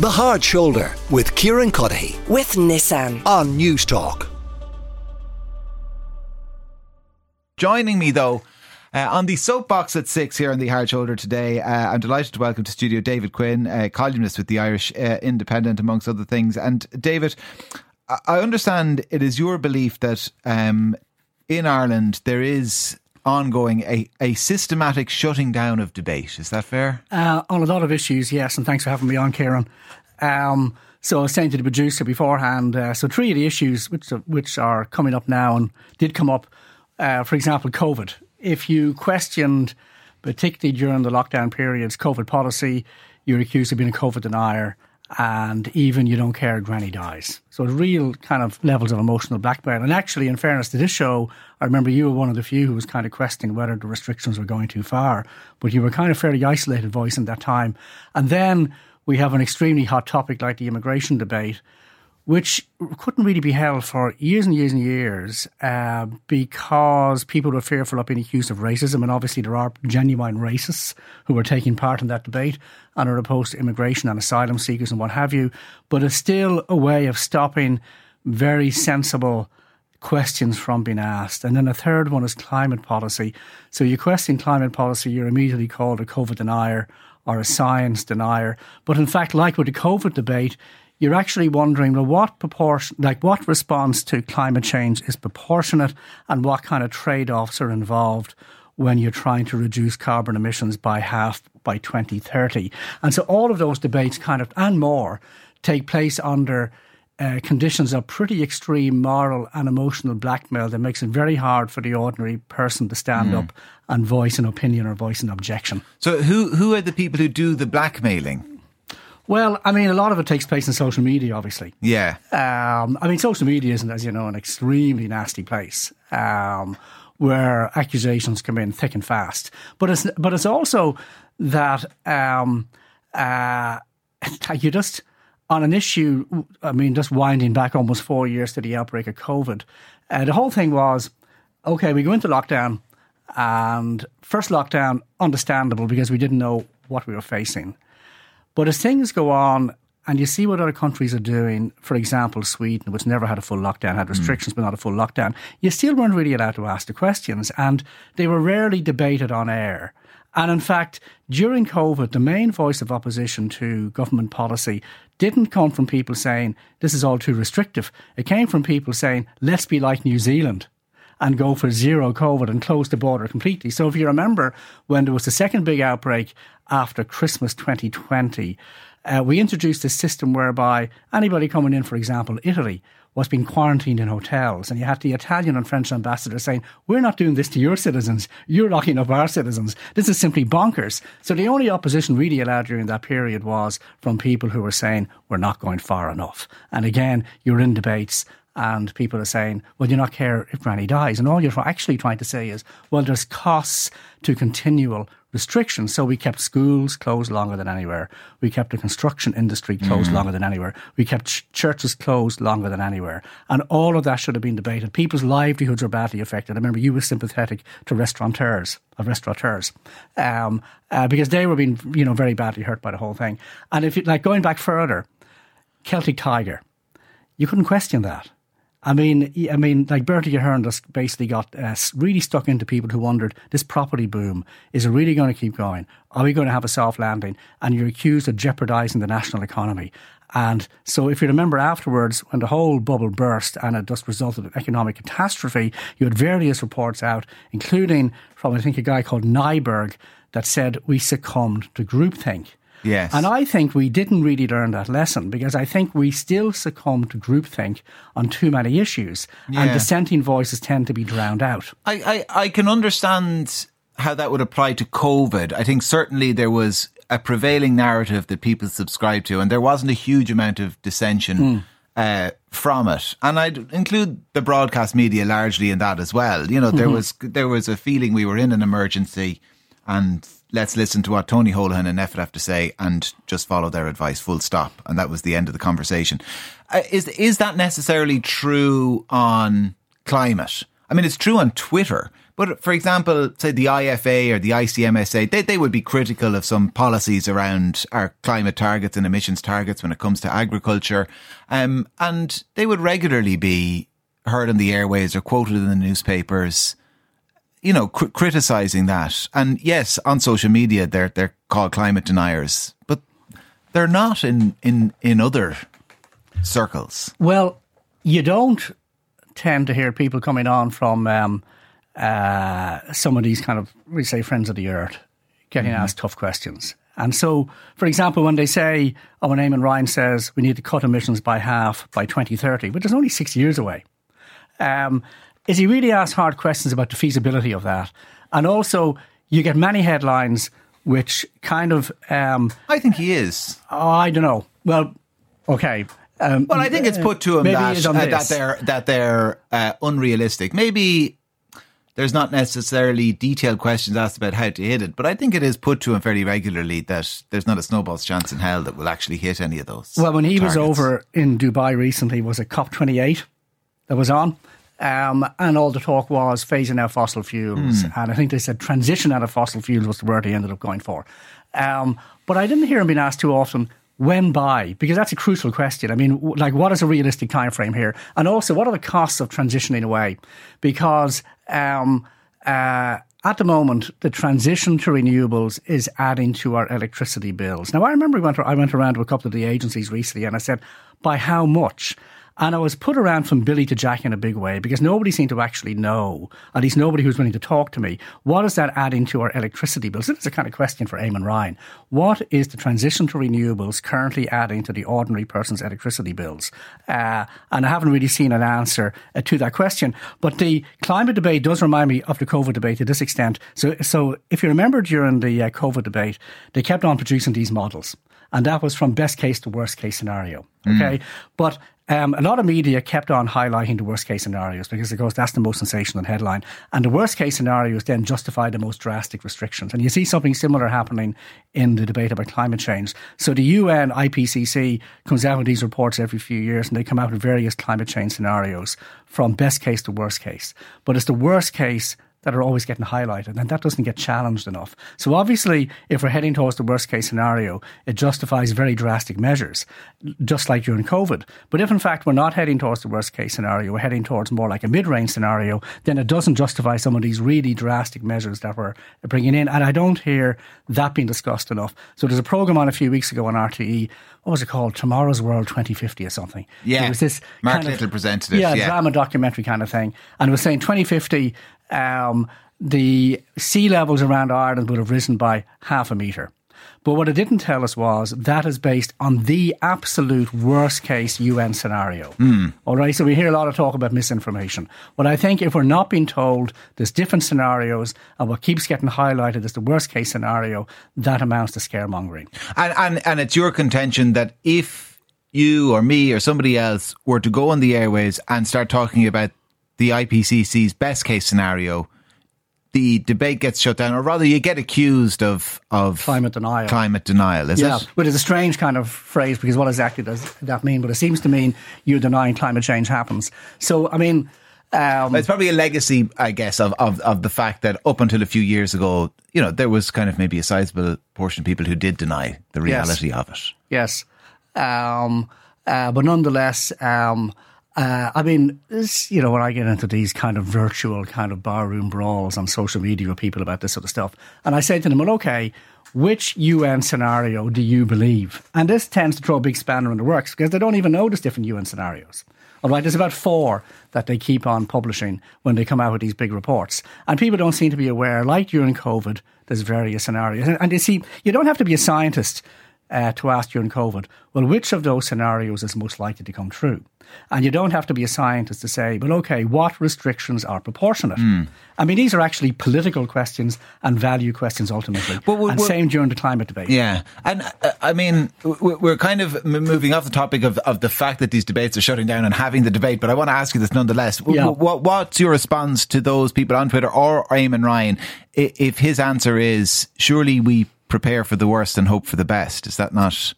The Hard Shoulder with Kieran Cuddihy with Nissan. on Newstalk. Joining me though. Uh, on the soapbox at six here on the Hard Shoulder today, uh, I'm delighted to welcome to studio David Quinn, uh, columnist with the Irish uh, Independent, amongst other things. And David, I- I understand it is your belief that um, in Ireland there is ongoing a, a systematic shutting down of debate. Is that fair? Uh, on a lot of issues, yes, and thanks for having me on, Kieran. Um, so I was saying to the producer beforehand, uh, so three of the issues which are, which are coming up now and did come up, uh, for example, COVID. If you questioned, particularly during the lockdown periods, COVID policy, you're accused of being a COVID denier, and even you don't care, granny dies. So real kind of levels of emotional blackmail. And actually, in fairness to this show, I remember you were one of the few who was kind of questioning whether the restrictions were going too far, but you were kind of fairly isolated voice in that time. And then we have an extremely hot topic like the immigration debate, which couldn't really be held for years and years and years uh, because people were fearful of being accused of racism. And obviously, there are genuine racists who are taking part in that debate and are opposed to immigration and asylum seekers and what have you. But it's still a way of stopping very sensible questions from being asked. And then a third one is climate policy. So you question climate policy, you're immediately called a COVID denier or a science denier. But in fact, like with the COVID debate, you're actually wondering well, what proportion, like what response to climate change is proportionate and what kind of trade offs are involved when you're trying to reduce carbon emissions by half by 2030. And so all of those debates kind of, and more, take place under uh, conditions of pretty extreme moral and emotional blackmail that makes it very hard for the ordinary person to stand up and voice an opinion or voice an objection. So who who are the people who do the blackmailing? Well, I mean, a lot of it takes place in social media, obviously. Yeah. Um, I mean, social media isn't, as you know, an extremely nasty place um, where accusations come in thick and fast. But it's but it's also that um, uh, you just on an issue. I mean, just winding back almost four years to the outbreak of COVID, uh, the whole thing was okay. We go into lockdown, and first lockdown, understandable because we didn't know what we were facing. But as things go on and you see what other countries are doing, for example, Sweden, which never had a full lockdown, had hmm. restrictions but not a full lockdown, you still weren't really allowed to ask the questions and they were rarely debated on air. And in fact, during COVID, the main voice of opposition to government policy didn't come from people saying, this is all too restrictive. It came from people saying, let's be like New Zealand and go for zero COVID and close the border completely. So if you remember when there was the second big outbreak after Christmas 2020, uh, we introduced a system whereby anybody coming in, for example, Italy, was being quarantined in hotels. And you had the Italian and French ambassadors saying, We're not doing this to your citizens. You're locking up our citizens. This is simply bonkers. So the only opposition really allowed during that period was from people who were saying, We're not going far enough. And again, you're in debates and people are saying, well, you not care if Granny dies. And all you're actually trying to say is, well, there's costs to continual restrictions. So we kept schools closed longer than anywhere. We kept the construction industry closed longer than anywhere. We kept ch- churches closed longer than anywhere. And all of that should have been debated. People's livelihoods were badly affected. I remember you were sympathetic to restaurateurs, of restaurateurs, um, uh, because they were being, you know, very badly hurt by the whole thing. And if you, like, going back further, Celtic Tiger, you couldn't question that. I mean, I mean, like Bertie Ahern just basically got uh, really stuck into people who wondered this property boom is it really going to keep going? Are we going to have a soft landing? And you're accused of jeopardising the national economy. And so, if you remember afterwards, when the whole bubble burst and it just resulted in economic catastrophe, you had various reports out, including from I think a guy called Nyberg, that said we succumbed to groupthink. Yes. And I think we didn't really learn that lesson because I think we still succumb to groupthink on too many issues, and dissenting voices tend to be drowned out. I, I, I can understand how that would apply to COVID. I think certainly there was a prevailing narrative that people subscribed to, and there wasn't a huge amount of dissension uh, from it. And I'd include the broadcast media largely in that as well. You know, there was there was a feeling we were in an emergency, and let's listen to what Tony Holohan and NPHET have to say, and just follow their advice. Full stop. And that was the end of the conversation. Uh, is is that necessarily true on climate? I mean, it's true on Twitter, But for example, say the IFA or the ICMSA, they, they would be critical of some policies around our climate targets and emissions targets when it comes to agriculture. Um, and they would regularly be heard on the airways or quoted in the newspapers, you know, cr- criticizing that. And yes, on social media, they're, they're called climate deniers, but they're not in, in, in other circles. Well, you don't tend to hear people coming on from um, uh, some of these kind of, we say, friends of the earth getting mm-hmm. asked tough questions. And so, for example, when they say, oh, when Eamon Ryan says we need to cut emissions by half by 2030, which is only six years away, um, is he really asked hard questions about the feasibility of that? And also, you get many headlines which kind of. Um, I think he is. Oh, I don't know. Well, okay. Um, well, I think it's put to him that, uh, that they're that they're uh, unrealistic. Maybe there's not necessarily detailed questions asked about how to hit it, but I think it is put to him fairly regularly that there's not a snowball's chance in hell that will actually hit any of those. Well, when he targets. was over in Dubai recently, was it COP28 that was on? Um, and all the talk was phasing out fossil fuels. Mm. And I think they said transition out of fossil fuels was the word they ended up going for. Um, but I didn't hear him being asked too often when by because that's a crucial question i mean like what is a realistic time frame here and also what are the costs of transitioning away because um, uh, at the moment, the transition to renewables is adding to our electricity bills. Now, I remember we went, I went around to a couple of the agencies recently and I said, by how much? And I was put around from Billy to Jack in a big way because nobody seemed to actually know, at least nobody who was willing to talk to me, what is that adding to our electricity bills? This is a kind of question for Eamon Ryan. What is the transition to renewables currently adding to the ordinary person's electricity bills? Uh, and I haven't really seen an answer uh, to that question. But the climate debate does remind me of the COVID debate to this extent. So, so if you remember during the uh, COVID debate, they kept on producing these models and that was from best case to worst case scenario. Okay, mm. but um, a lot of media kept on highlighting the worst case scenarios because, of course, that's the most sensational headline. And the worst case scenarios then justify the most drastic restrictions. And you see something similar happening in the debate about climate change. So the UN IPCC comes out with these reports every few years and they come out with various climate change scenarios from best case to worst case. But it's the worst case that are always getting highlighted, and that doesn't get challenged enough. So obviously, if we're heading towards the worst case scenario, it justifies very drastic measures, just like during COVID. But if in fact we're not heading towards the worst case scenario, we're heading towards more like a mid range scenario, then it doesn't justify some of these really drastic measures that we're bringing in. And I don't hear that being discussed enough. So there's a program on a few weeks ago on RTE what was it called? Tomorrow's World 2050 or something. Yeah. It was this Mark kind Little of, presented it. Yeah, yeah, drama documentary kind of thing. And it was saying 2050, um, the sea levels around Ireland would have risen by half a metre. But what it didn't tell us was that is based on the absolute worst case UN scenario. Mm. All right, so we hear a lot of talk about misinformation. But I think if we're not being told there's different scenarios and what keeps getting highlighted is the worst case scenario, that amounts to scaremongering. And, and, and it's your contention that if you or me or somebody else were to go on the airways and start talking about the IPCC's best case scenario, the debate gets shut down, or rather, you get accused of of climate denial. Climate denial, is yeah, it? but it's a strange kind of phrase because what exactly does that mean? But it seems to mean you're denying climate change happens. So, I mean. Um, it's probably a legacy, I guess, of, of, of the fact that up until a few years ago, you know, there was kind of maybe a sizable portion of people who did deny the reality yes. of it. Yes. Um, uh, but nonetheless, um, uh, I mean, you know, when I get into these kind of virtual kind of barroom brawls on social media with people about this sort of stuff, and I say to them, well, okay, which UN scenario do you believe? And this tends to throw a big spanner in the works because they don't even know there's different UN scenarios. All right, there's about four that they keep on publishing when they come out with these big reports. And people don't seem to be aware, like during COVID, there's various scenarios. And, and you see, you don't have to be a scientist uh, to ask during COVID, well, which of those scenarios is most likely to come true? And you don't have to be a scientist to say, but okay, what restrictions are proportionate? Mm. I mean, these are actually political questions and value questions ultimately. But we're, and we're, same during the climate debate. Yeah. And uh, I mean, we're kind of moving off the topic of, of the fact that these debates are shutting down and having the debate, but I want to ask you this nonetheless. Yeah. What, what's your response to those people on Twitter or Eamon Ryan if his answer is, surely we prepare for the worst and hope for the best. Is that not?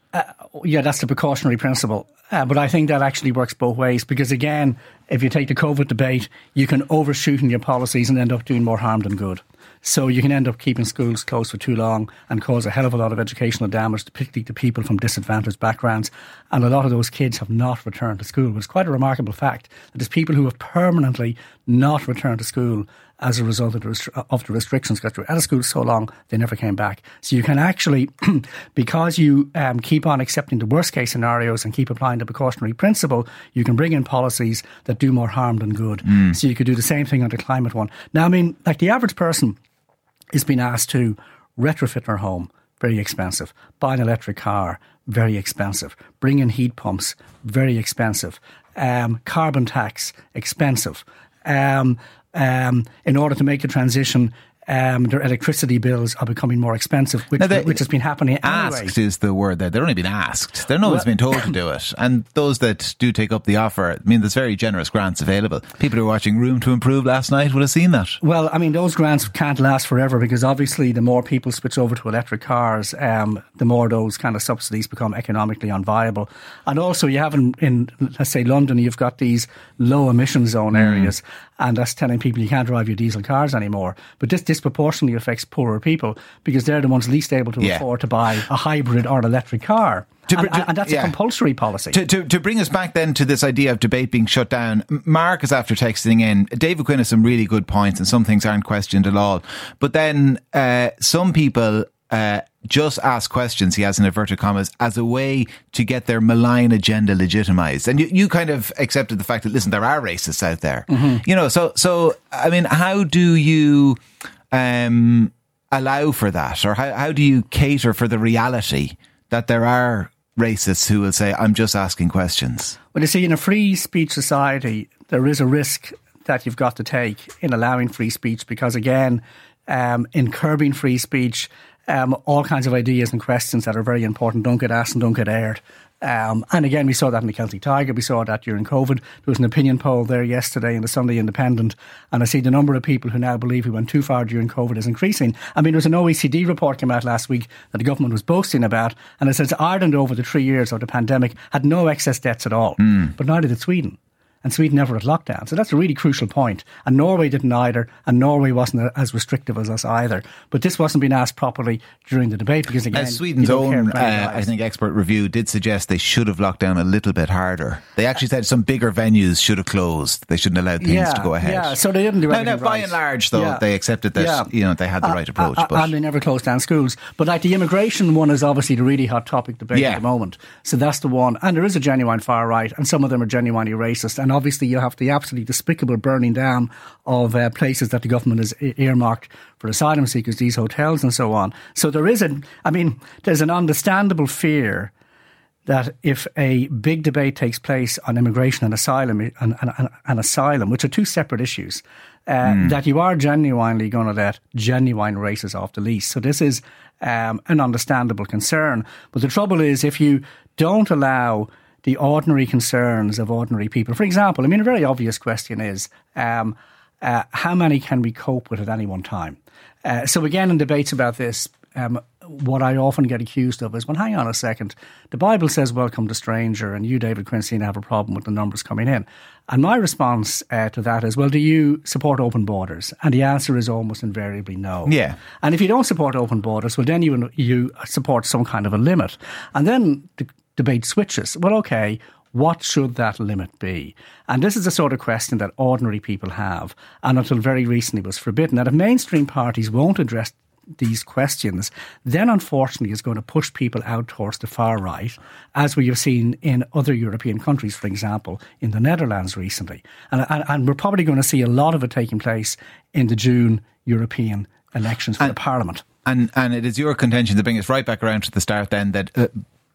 yeah, that's the precautionary principle. Uh, but I think that actually works both ways because, again, if you take the COVID debate, you can overshoot in your policies and end up doing more harm than good. So you can end up keeping schools closed for too long and cause a hell of a lot of educational damage, particularly to people from disadvantaged backgrounds. And a lot of those kids have not returned to school. It's quite a remarkable fact that there's people who have permanently not returned to school as a result of the, restri- of the restrictions because they were out of school so long they never came back. So you can actually, because you um, keep on accepting the worst case scenarios and keep applying the precautionary principle, you can bring in policies that do more harm than good. Mm. So you could do the same thing on the climate one. Now, I mean, like the average person is being asked to retrofit their home, very expensive. Buy an electric car, very expensive. Bring in heat pumps, very expensive. Um, carbon tax, expensive. Um, um, in order to make a transition um, their electricity bills are becoming more expensive, which, they, which has been happening asked anyway. is the word there. They're only being asked. They're not well, been told to do it. And those that do take up the offer, I mean, there's very generous grants available. People who are watching Room to Improve last night would have seen that. Well, I mean, those grants can't last forever because obviously the more people switch over to electric cars, um, the more those kind of subsidies become economically unviable. And also, you have in, in let's say, London, you've got these low emission zone mm. areas and that's telling people you can't drive your diesel cars anymore. But this disproportionately affects poorer people because they're the ones least able to yeah. afford to buy a hybrid or an electric car. To, and, to, and, that's yeah. a compulsory policy. To, to, to, bring us back then to this idea of debate being shut down, Mark is after texting in. David Quinn has some really good points, and some things aren't questioned at all. But then uh, some people uh, just ask questions, he has in inverted commas, as a way to get their malign agenda legitimized. And you, you kind of accepted the fact that, listen, there are racists out there. Mm-hmm. You know, so, so, I mean, how do you um, allow for that? Or how, how do you cater for the reality that there are racists who will say, I'm just asking questions? Well, you see, in a free speech society, there is a risk that you've got to take in allowing free speech because, again, um, in curbing free speech, um, all kinds of ideas and questions that are very important don't get asked and don't get aired. Um, and again, we saw that in the Celtic Tiger. We saw that during COVID. There was an opinion poll there yesterday in the Sunday Independent, and I see the number of people who now believe we went too far during COVID is increasing. I mean, there was an OECD report came out last week that the government was boasting about, and it says Ireland over the three years of the pandemic had no excess debts at all, mm. but neither did Sweden and Sweden never had lockdown. So that's a really crucial point. And Norway didn't either, and Norway wasn't as restrictive as us either. But this wasn't being asked properly during the debate because again, as Sweden's own, uh, I think, expert review did suggest they should have locked down a little bit harder. They actually said some bigger venues should have closed. They shouldn't allow things yeah, to go ahead. Yeah, so they didn't do anything. No, no, by right. and large, though, yeah. they accepted that yeah. you know they had the uh, right approach. Uh, but. And they never closed down schools. But like the immigration one is obviously the really hot topic debate at the moment. So that's the one. And there is a genuine far right, and some of them are genuinely racist. And obviously, you have the absolutely despicable burning down of uh, places that the government has earmarked for asylum seekers, these hotels and so on. So there is a, I mean, there's an understandable fear that if a big debate takes place on immigration and asylum and, and, and asylum, which are two separate issues, uh, mm. that you are genuinely going to let genuine races off the lease. So this is um, an understandable concern. But the trouble is, if you don't allow the ordinary concerns of ordinary people. For example, I mean, a very obvious question is um, uh, how many can we cope with at any one time? Uh, so, again, in debates about this, um, what I often get accused of is, well, hang on a second. The Bible says, welcome to stranger, and you, David Quincy, have a problem with the numbers coming in. And my response uh, to that is, well, do you support open borders? And the answer is almost invariably no. Yeah. And if you don't support open borders, well, then you, you support some kind of a limit. And then the, debate switches. Well, okay, what should that limit be? And this is the sort of question that ordinary people have, and until very recently was forbidden. And if mainstream parties won't address these questions, then unfortunately is going to push people out towards the far right, as we have seen in other European countries, for example, in the Netherlands recently. And, and, and we're probably going to see a lot of it taking place in the June European elections for and, the Parliament. And and it is your contention to bring us right back around to the start then that uh,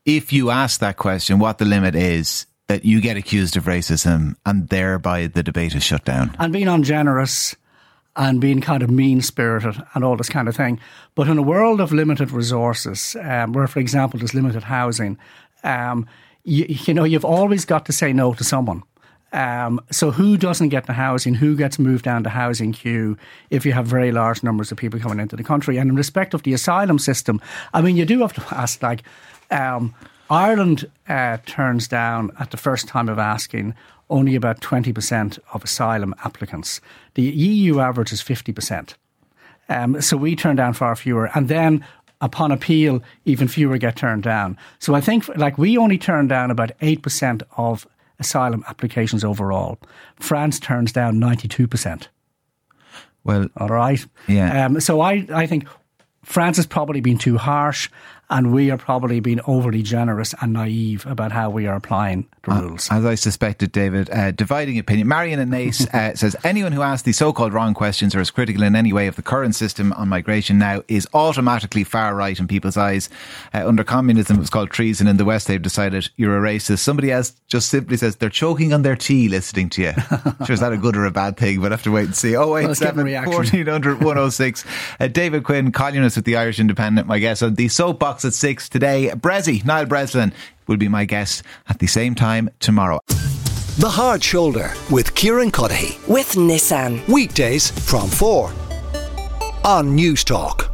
if you ask that question, what the limit is, that you get accused of racism and thereby the debate is shut down. And being ungenerous and being kind of mean spirited and all this kind of thing. But in a world of limited resources, um, where, for example, there's limited housing, um, you, you, know, you've always got to say no to someone. Um, so who doesn't get the housing? Who gets moved down the housing queue if you have very large numbers of people coming into the country? And in respect of the asylum system, I mean, you do have to ask, like, um, Ireland uh, turns down at the first time of asking only about 20% of asylum applicants. The EU average is 50%. Um, so we turn down far fewer. And then upon appeal, even fewer get turned down. So I think like we only turn down about 8% of asylum applications overall. France turns down 92%. Well, all right. Yeah. Um, so I, I think France has probably been too harsh and we are probably being overly generous and naive about how we are applying the uh, rules. As I suspected, David, uh, dividing opinion. Marion and Naas uh, says anyone who asks the so-called wrong questions or is critical in any way of the current system on migration now is automatically far right in people's eyes. Uh, under communism, it was called treason. In the West, they've decided you're a racist. Somebody else just simply says they're choking on their tea listening to you. sure, is that a good or a bad thing? But have to wait and see. Oh wait, seven fourteen hundred one oh six. Uh, David Quinn, columnist with the Irish Independent, my guess on the soapbox at six today. Bressie, Niall Breslin, will be my guest at the same time tomorrow. The Hard Shoulder with Kieran Cuddihy. With Nissan. Weekdays from 4 on Newstalk.